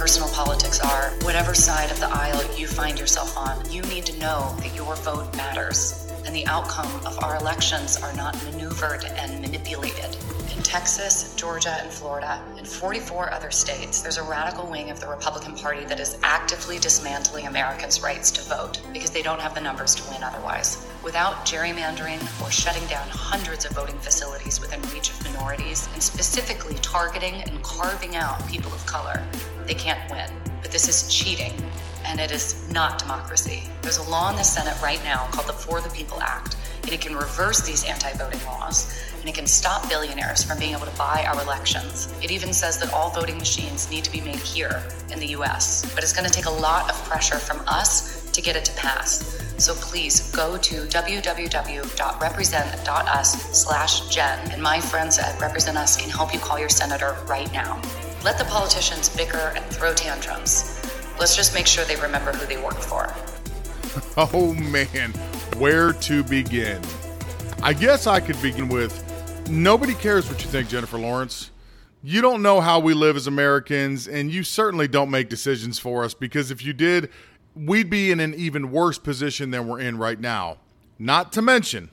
Personal politics are, whatever side of the aisle you find yourself on, you need to know that your vote matters and the outcome of our elections are not maneuvered and manipulated. In Texas, Georgia, and Florida, and 44 other states, there's a radical wing of the Republican Party that is actively dismantling Americans' rights to vote because they don't have the numbers to win otherwise. Without gerrymandering or shutting down hundreds of voting facilities within reach of minorities, and specifically targeting and carving out people of color, they can't win. But this is cheating and it is not democracy. There's a law in the Senate right now called the For the People Act, and it can reverse these anti voting laws, and it can stop billionaires from being able to buy our elections. It even says that all voting machines need to be made here in the US, but it's going to take a lot of pressure from us to get it to pass. So please go to www.represent.us slash Jen, and my friends at Represent Us can help you call your senator right now. Let the politicians bicker and throw tantrums. Let's just make sure they remember who they work for. Oh man, where to begin? I guess I could begin with nobody cares what you think, Jennifer Lawrence. You don't know how we live as Americans, and you certainly don't make decisions for us because if you did, we'd be in an even worse position than we're in right now. Not to mention,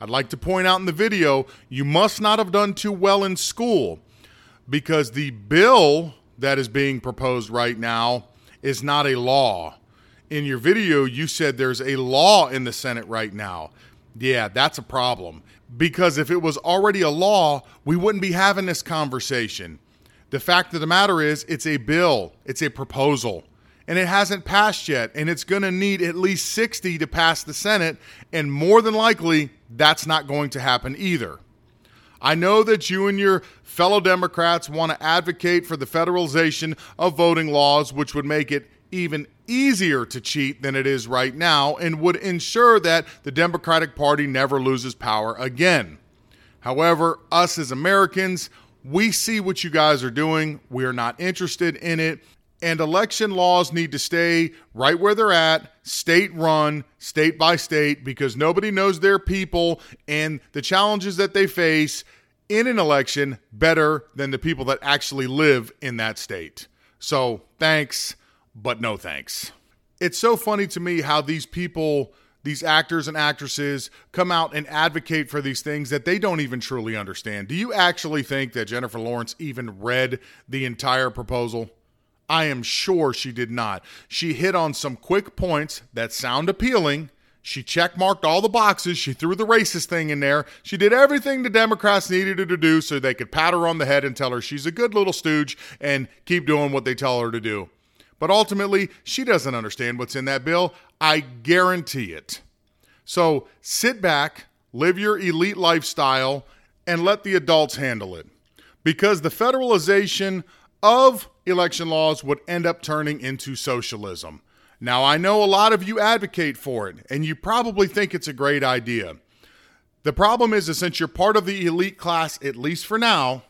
I'd like to point out in the video, you must not have done too well in school because the bill that is being proposed right now is not a law. In your video, you said there's a law in the Senate right now. Yeah, that's a problem. Because if it was already a law, we wouldn't be having this conversation. The fact of the matter is, it's a bill, it's a proposal, and it hasn't passed yet. And it's going to need at least 60 to pass the Senate. And more than likely, that's not going to happen either. I know that you and your fellow Democrats want to advocate for the federalization of voting laws, which would make it even easier to cheat than it is right now and would ensure that the Democratic Party never loses power again. However, us as Americans, we see what you guys are doing. We are not interested in it. And election laws need to stay right where they're at, state run, state by state, because nobody knows their people and the challenges that they face in an election better than the people that actually live in that state. So thanks, but no thanks. It's so funny to me how these people, these actors and actresses, come out and advocate for these things that they don't even truly understand. Do you actually think that Jennifer Lawrence even read the entire proposal? I am sure she did not. She hit on some quick points that sound appealing. She checkmarked all the boxes. She threw the racist thing in there. She did everything the Democrats needed her to do so they could pat her on the head and tell her she's a good little stooge and keep doing what they tell her to do. But ultimately, she doesn't understand what's in that bill. I guarantee it. So sit back, live your elite lifestyle, and let the adults handle it. Because the federalization of election laws would end up turning into socialism. Now, I know a lot of you advocate for it, and you probably think it's a great idea. The problem is that since you're part of the elite class, at least for now,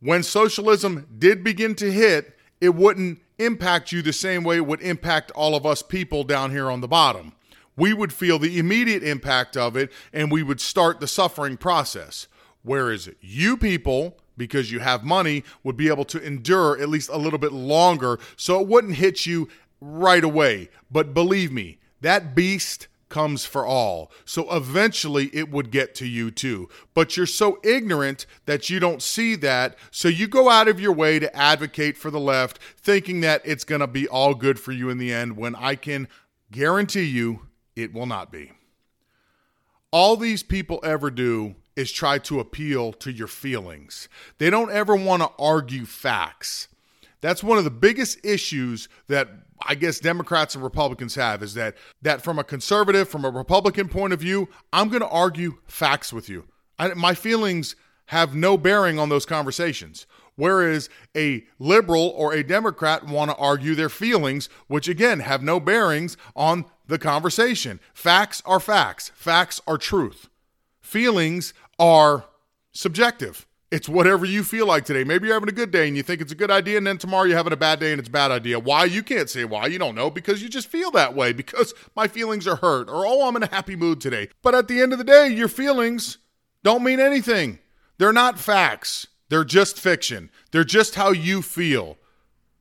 when socialism did begin to hit, it wouldn't impact you the same way it would impact all of us people down here on the bottom. We would feel the immediate impact of it and we would start the suffering process. Whereas you people because you have money would be able to endure at least a little bit longer so it wouldn't hit you right away. But believe me, that beast comes for all. So eventually it would get to you too. But you're so ignorant that you don't see that. So you go out of your way to advocate for the left, thinking that it's going to be all good for you in the end, when I can guarantee you it will not be. All these people ever do is try to appeal to your feelings. They don't ever want to argue facts. That's one of the biggest issues that I guess Democrats and Republicans have is that that from a conservative, from a Republican point of view, I'm going to argue facts with you. I, my feelings have no bearing on those conversations. Whereas a liberal or a Democrat want to argue their feelings, which again have no bearings on the conversation. Facts are facts, facts are truth. Feelings are subjective. It's whatever you feel like today. Maybe you're having a good day and you think it's a good idea, and then tomorrow you're having a bad day and it's a bad idea. Why? You can't say why. You don't know because you just feel that way because my feelings are hurt or, oh, I'm in a happy mood today. But at the end of the day, your feelings don't mean anything. They're not facts, they're just fiction. They're just how you feel.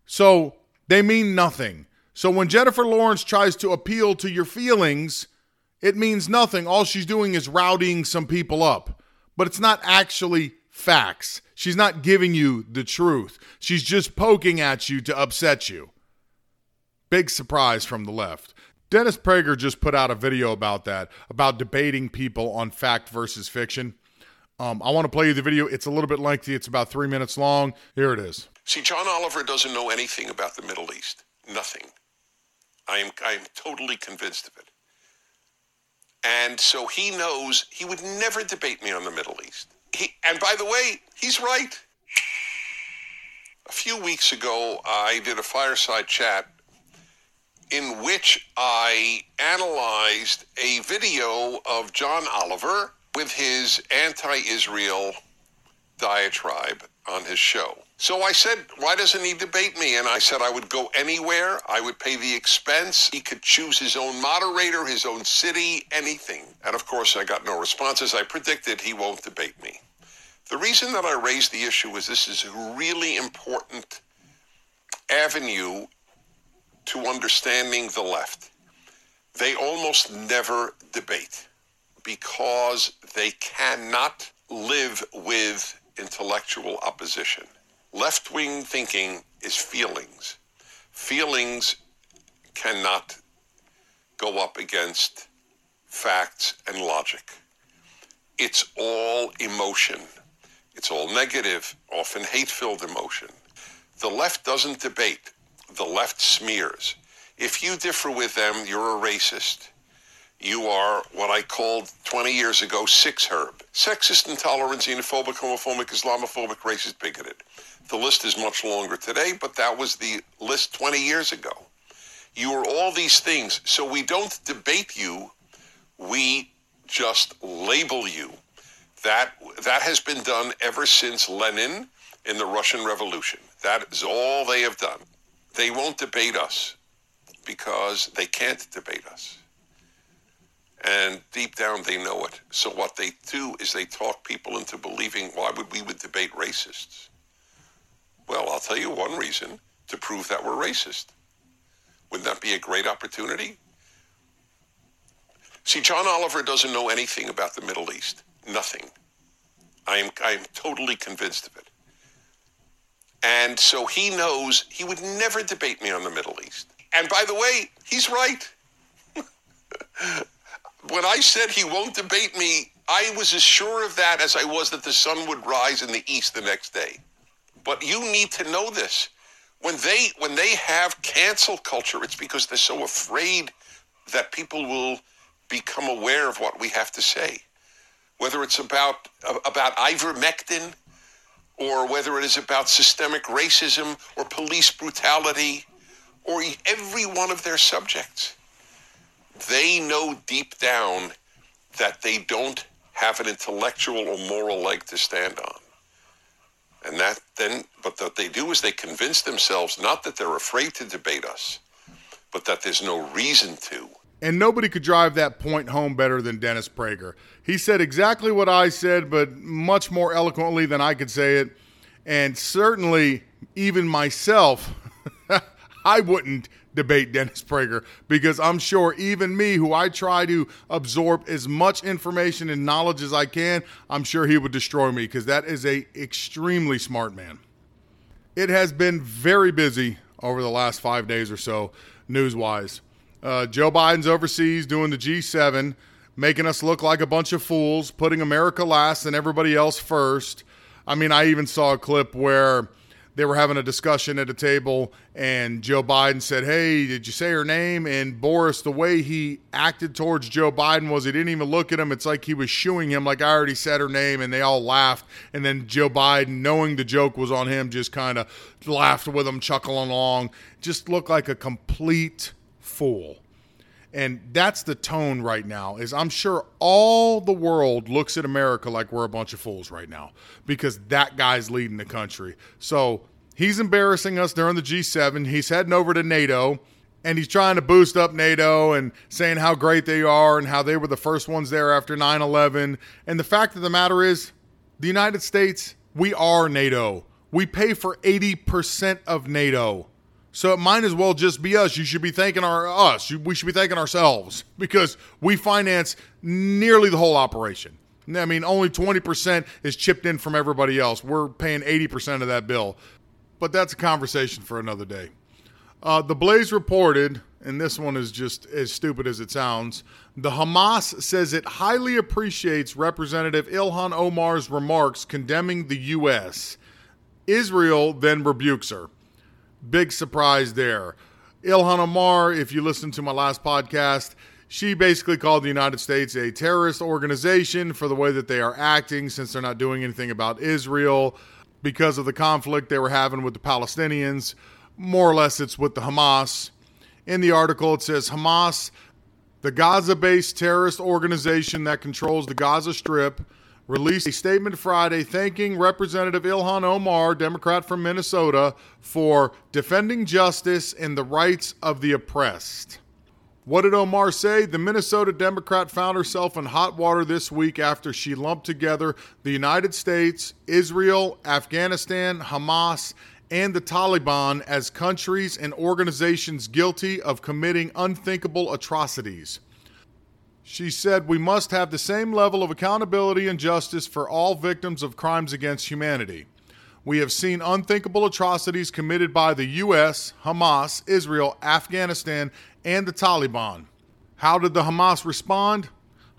So they mean nothing. So when Jennifer Lawrence tries to appeal to your feelings, it means nothing. All she's doing is rowdying some people up. But it's not actually facts. She's not giving you the truth. She's just poking at you to upset you. Big surprise from the left. Dennis Prager just put out a video about that, about debating people on fact versus fiction. Um, I want to play you the video. It's a little bit lengthy, it's about three minutes long. Here it is. See, John Oliver doesn't know anything about the Middle East. Nothing. I am, I am totally convinced of it. And so he knows he would never debate me on the Middle East. He, and by the way, he's right. A few weeks ago, I did a fireside chat in which I analyzed a video of John Oliver with his anti Israel diatribe on his show. So I said, why doesn't he debate me? And I said I would go anywhere. I would pay the expense. He could choose his own moderator, his own city, anything. And of course, I got no responses. I predicted he won't debate me. The reason that I raised the issue is this is a really important avenue to understanding the left. They almost never debate because they cannot live with intellectual opposition. Left wing thinking is feelings. Feelings cannot go up against facts and logic. It's all emotion. It's all negative, often hate filled emotion. The left doesn't debate, the left smears. If you differ with them, you're a racist. You are what I called 20 years ago SIXHIRB sexist, intolerant, xenophobic, homophobic, Islamophobic, racist, bigoted. The list is much longer today, but that was the list 20 years ago. You are all these things. So we don't debate you, we just label you. That, that has been done ever since Lenin in the Russian Revolution. That is all they have done. They won't debate us because they can't debate us. And deep down, they know it. So what they do is they talk people into believing, why would we would debate racists? Well, I'll tell you one reason to prove that we're racist. Wouldn't that be a great opportunity? See, John Oliver doesn't know anything about the Middle East. Nothing. I am, I am totally convinced of it. And so he knows he would never debate me on the Middle East. And by the way, he's right. when I said he won't debate me, I was as sure of that as I was that the sun would rise in the east the next day. But you need to know this. When they when they have cancel culture, it's because they're so afraid that people will become aware of what we have to say whether it's about about ivermectin or whether it is about systemic racism or police brutality or every one of their subjects. They know deep down that they don't have an intellectual or moral leg to stand on. And that then, but what they do is they convince themselves not that they're afraid to debate us, but that there's no reason to. And nobody could drive that point home better than Dennis Prager. He said exactly what I said, but much more eloquently than I could say it. And certainly, even myself, I wouldn't debate Dennis Prager because I'm sure even me, who I try to absorb as much information and knowledge as I can, I'm sure he would destroy me because that is a extremely smart man. It has been very busy over the last five days or so, news wise. Uh, Joe Biden's overseas doing the G7, making us look like a bunch of fools, putting America last and everybody else first. I mean, I even saw a clip where they were having a discussion at a table, and Joe Biden said, Hey, did you say her name? And Boris, the way he acted towards Joe Biden was he didn't even look at him. It's like he was shooing him, like I already said her name, and they all laughed. And then Joe Biden, knowing the joke was on him, just kind of laughed with him, chuckling along, just looked like a complete fool. And that's the tone right now. Is I'm sure all the world looks at America like we're a bunch of fools right now because that guy's leading the country. So he's embarrassing us during the G7. He's heading over to NATO and he's trying to boost up NATO and saying how great they are and how they were the first ones there after 9 11. And the fact of the matter is, the United States, we are NATO. We pay for 80% of NATO. So it might as well just be us. You should be thanking our us. We should be thanking ourselves because we finance nearly the whole operation. I mean, only 20% is chipped in from everybody else. We're paying 80% of that bill. But that's a conversation for another day. Uh, the Blaze reported, and this one is just as stupid as it sounds. The Hamas says it highly appreciates Representative Ilhan Omar's remarks condemning the U.S. Israel then rebukes her. Big surprise there. Ilhan Omar, if you listen to my last podcast, she basically called the United States a terrorist organization for the way that they are acting since they're not doing anything about Israel because of the conflict they were having with the Palestinians. More or less, it's with the Hamas. In the article, it says Hamas, the Gaza based terrorist organization that controls the Gaza Strip, released a statement Friday thanking Representative Ilhan Omar, Democrat from Minnesota, for defending justice and the rights of the oppressed. What did Omar say? The Minnesota Democrat found herself in hot water this week after she lumped together the United States, Israel, Afghanistan, Hamas, and the Taliban as countries and organizations guilty of committing unthinkable atrocities. She said we must have the same level of accountability and justice for all victims of crimes against humanity. We have seen unthinkable atrocities committed by the U.S., Hamas, Israel, Afghanistan, and the Taliban. How did the Hamas respond?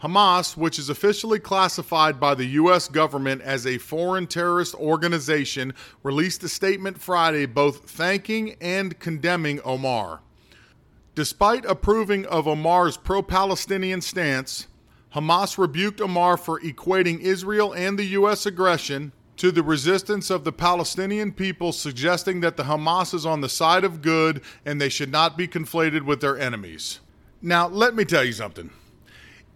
Hamas, which is officially classified by the U.S. government as a foreign terrorist organization, released a statement Friday both thanking and condemning Omar. Despite approving of Omar's pro Palestinian stance, Hamas rebuked Omar for equating Israel and the U.S. aggression to the resistance of the Palestinian people, suggesting that the Hamas is on the side of good and they should not be conflated with their enemies. Now, let me tell you something.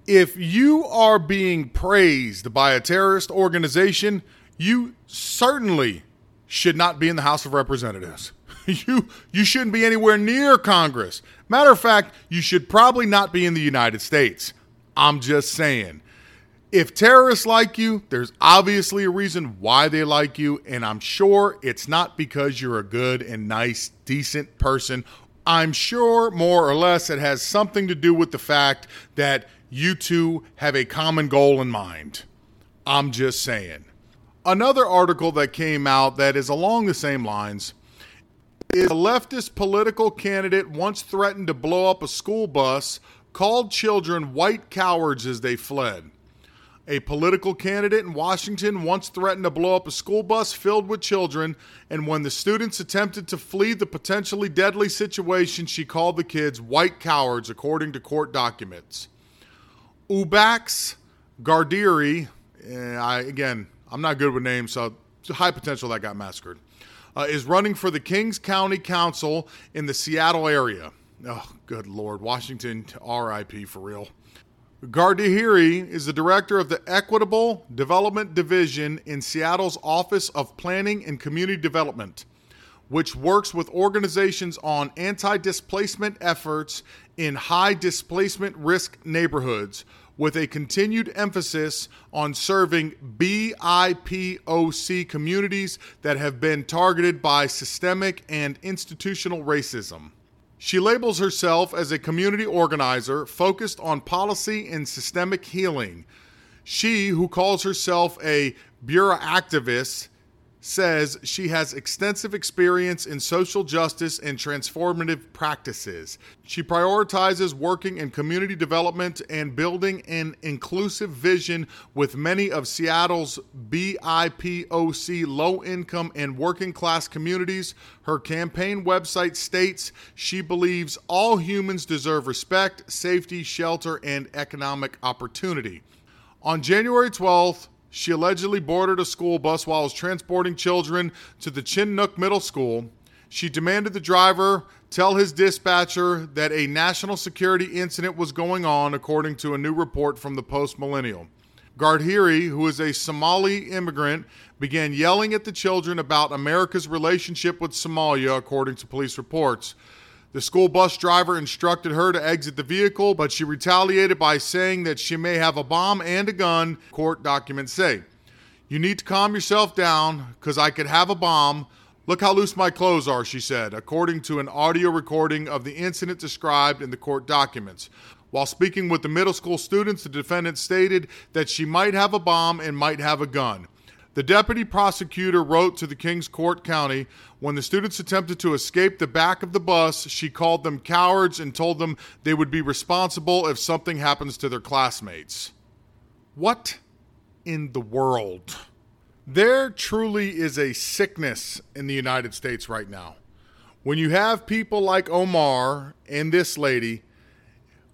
If you are being praised by a terrorist organization, you certainly should not be in the House of Representatives. you you shouldn't be anywhere near Congress. Matter of fact, you should probably not be in the United States. I'm just saying. If terrorists like you, there's obviously a reason why they like you, and I'm sure it's not because you're a good and nice, decent person. I'm sure more or less it has something to do with the fact that you two have a common goal in mind. I'm just saying. Another article that came out that is along the same lines is a leftist political candidate once threatened to blow up a school bus, called children white cowards as they fled. A political candidate in Washington once threatened to blow up a school bus filled with children, and when the students attempted to flee the potentially deadly situation, she called the kids white cowards, according to court documents. Ubax Gardheere, eh, I, again, I'm not good with names, so high potential that got massacred uh, is running for the Kings County Council in the Seattle area. Oh, good Lord. Washington, RIP for real. Gardheere is the director of the Equitable Development Division in Seattle's Office of Planning and Community Development, which works with organizations on anti displacement efforts in high displacement risk neighborhoods with a continued emphasis on serving BIPOC communities that have been targeted by systemic and institutional racism. She labels herself as a community organizer focused on policy and systemic healing. She, who calls herself a bureau activist, says she has extensive experience in social justice and transformative practices. She prioritizes working in community development and building an inclusive vision with many of Seattle's BIPOC low income and working class communities. Her campaign website states she believes all humans deserve respect, safety, shelter, and economic opportunity. On January 12th, she allegedly boarded a school bus while was transporting children to the Chinook Middle School. She demanded the driver tell his dispatcher that a national security incident was going on, according to a new report from the Post Millennial. Gardheere, who is a Somali immigrant, began yelling at the children about America's relationship with Somalia, according to police reports. The school bus driver instructed her to exit the vehicle, but she retaliated by saying that she may have a bomb and a gun, court documents say. You need to calm yourself down because I could have a bomb. Look how loose my clothes are, she said, according to an audio recording of the incident described in the court documents. While speaking with the middle school students, the defendant stated that she might have a bomb and might have a gun. The deputy prosecutor wrote to the Kings Court County when the students attempted to escape the back of the bus, she called them cowards and told them they would be responsible if something happens to their classmates. What in the world? There truly is a sickness in the United States right now. When you have people like Omar and this lady,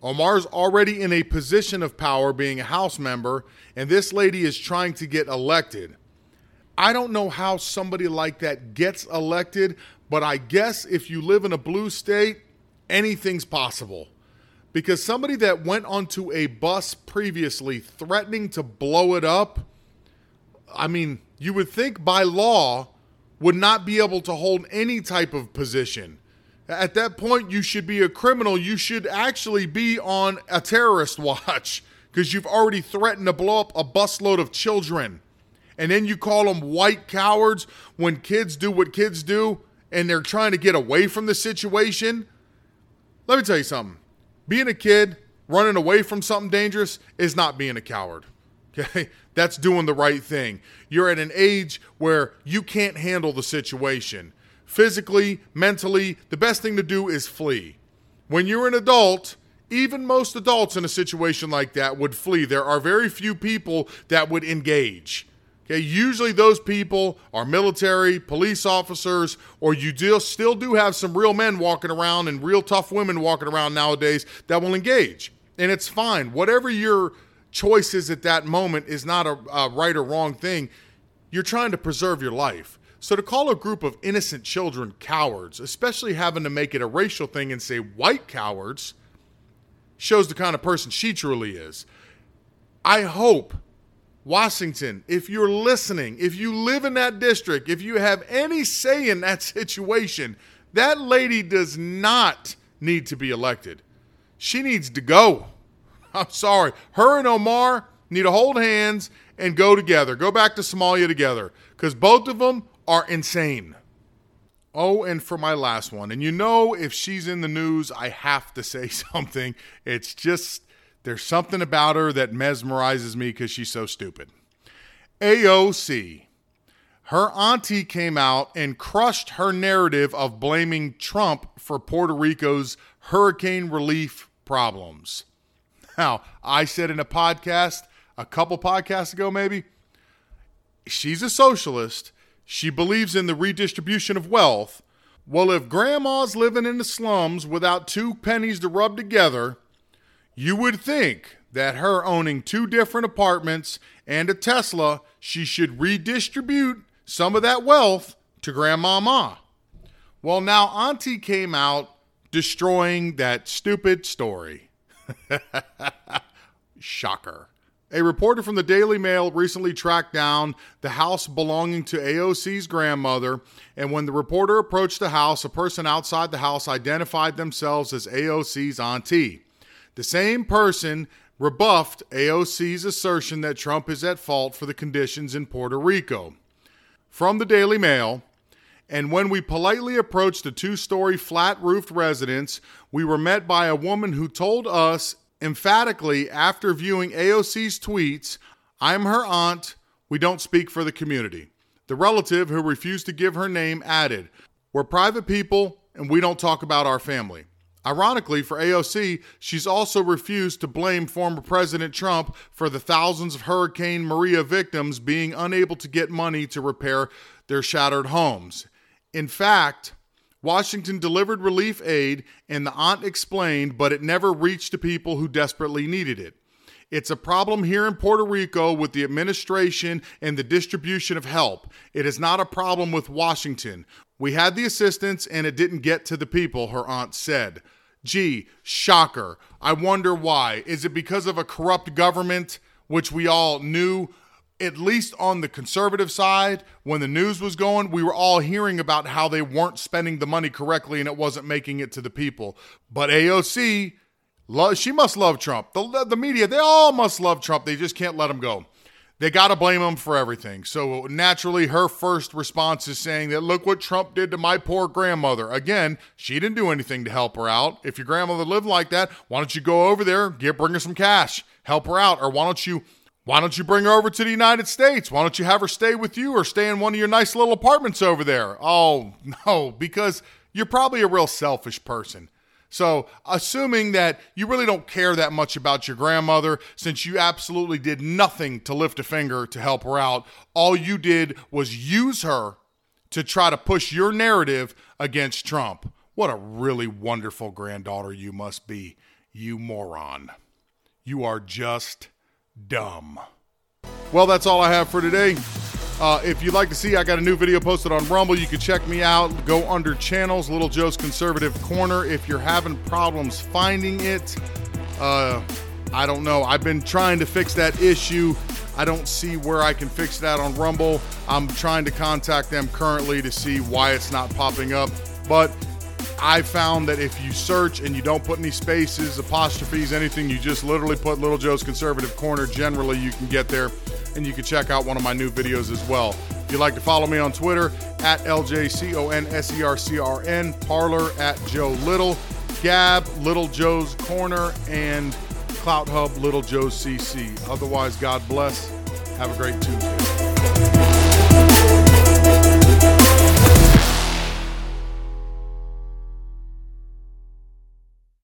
Omar's already in a position of power being a House member, and this lady is trying to get elected. I don't know how somebody like that gets elected, but I guess if you live in a blue state, anything's possible. Because somebody that went onto a bus previously threatening to blow it up, I mean, you would think by law would not be able to hold any type of position. At that point, you should be a criminal. You should actually be on a terrorist watch because you've already threatened to blow up a busload of children and then you call them white cowards when kids do what kids do and they're trying to get away from the situation. Let me tell you something. Being a kid running away from something dangerous is not being a coward. Okay? That's doing the right thing. You're at an age where you can't handle the situation. Physically, mentally, the best thing to do is flee. When you're an adult, even most adults in a situation like that would flee. There are very few people that would engage. Okay, usually those people are military, police officers, or you do, still do have some real men walking around and real tough women walking around nowadays that will engage. And it's fine. Whatever your choice is at that moment is not a, a right or wrong thing. You're trying to preserve your life. So to call a group of innocent children cowards, especially having to make it a racial thing and say white cowards, shows the kind of person she truly is. I hope Washington, if you're listening, if you live in that district, if you have any say in that situation, that lady does not need to be elected. She needs to go. I'm sorry. Her and Omar need to hold hands and go together. Go back to Somalia together because both of them are insane. Oh, and for my last one, and you know, if she's in the news, I have to say something. It's just there's something about her that mesmerizes me because she's so stupid. AOC. Her auntie came out and crushed her narrative of blaming Trump for Puerto Rico's hurricane relief problems. Now, I said in a podcast, a couple podcasts ago, maybe, she's a socialist. She believes in the redistribution of wealth. Well, if grandma's living in the slums without two pennies to rub together, you would think that her owning two different apartments and a Tesla, she should redistribute some of that wealth to grandmama. Well, now Auntie came out destroying that stupid story. Shocker. A reporter from the Daily Mail recently tracked down the house belonging to AOC's grandmother, and when the reporter approached the house, a person outside the house identified themselves as AOC's auntie. The same person rebuffed AOC's assertion that Trump is at fault for the conditions in Puerto Rico. From the Daily Mail, and when we politely approached the two story flat roofed residence, we were met by a woman who told us emphatically after viewing AOC's tweets, I'm her aunt, we don't speak for the community. The relative who refused to give her name added, We're private people and we don't talk about our family. Ironically, for AOC, she's also refused to blame former President Trump for the thousands of Hurricane Maria victims being unable to get money to repair their shattered homes. In fact, Washington delivered relief aid and the aunt explained, but it never reached the people who desperately needed it. It's a problem here in Puerto Rico with the administration and the distribution of help. It is not a problem with Washington. We had the assistance and it didn't get to the people, her aunt said. Gee, shocker. I wonder why. Is it because of a corrupt government, which we all knew? At least on the conservative side, when the news was going, we were all hearing about how they weren't spending the money correctly and it wasn't making it to the people. But AOC, she must love Trump. The, the media, they all must love Trump. They just can't let him go they got to blame him for everything. So naturally, her first response is saying that, look what Trump did to my poor grandmother. Again, she didn't do anything to help her out. If your grandmother lived like that, why don't you go over there, get bring her some cash, help her out, or why don't you why don't you bring her over to the United States? Why don't you have her stay with you or stay in one of your nice little apartments over there? Oh, no, because you're probably a real selfish person. So, assuming that you really don't care that much about your grandmother, since you absolutely did nothing to lift a finger to help her out, all you did was use her to try to push your narrative against Trump. What a really wonderful granddaughter you must be, you moron. You are just dumb. Well, that's all I have for today. Uh, if you'd like to see, I got a new video posted on Rumble. You can check me out. Go under channels, Little Joe's Conservative Corner. If you're having problems finding it, uh, I don't know. I've been trying to fix that issue. I don't see where I can fix that on Rumble. I'm trying to contact them currently to see why it's not popping up. But I found that if you search and you don't put any spaces, apostrophes, anything, you just literally put Little Joe's Conservative Corner, generally you can get there and you can check out one of my new videos as well. If you'd like to follow me on Twitter, at LJCONSERCRN, Parler at Joe Little, Gab, Little Joe's Corner, and Clout Hub, Little Joe's CC. Otherwise, God bless. Have a great Tuesday.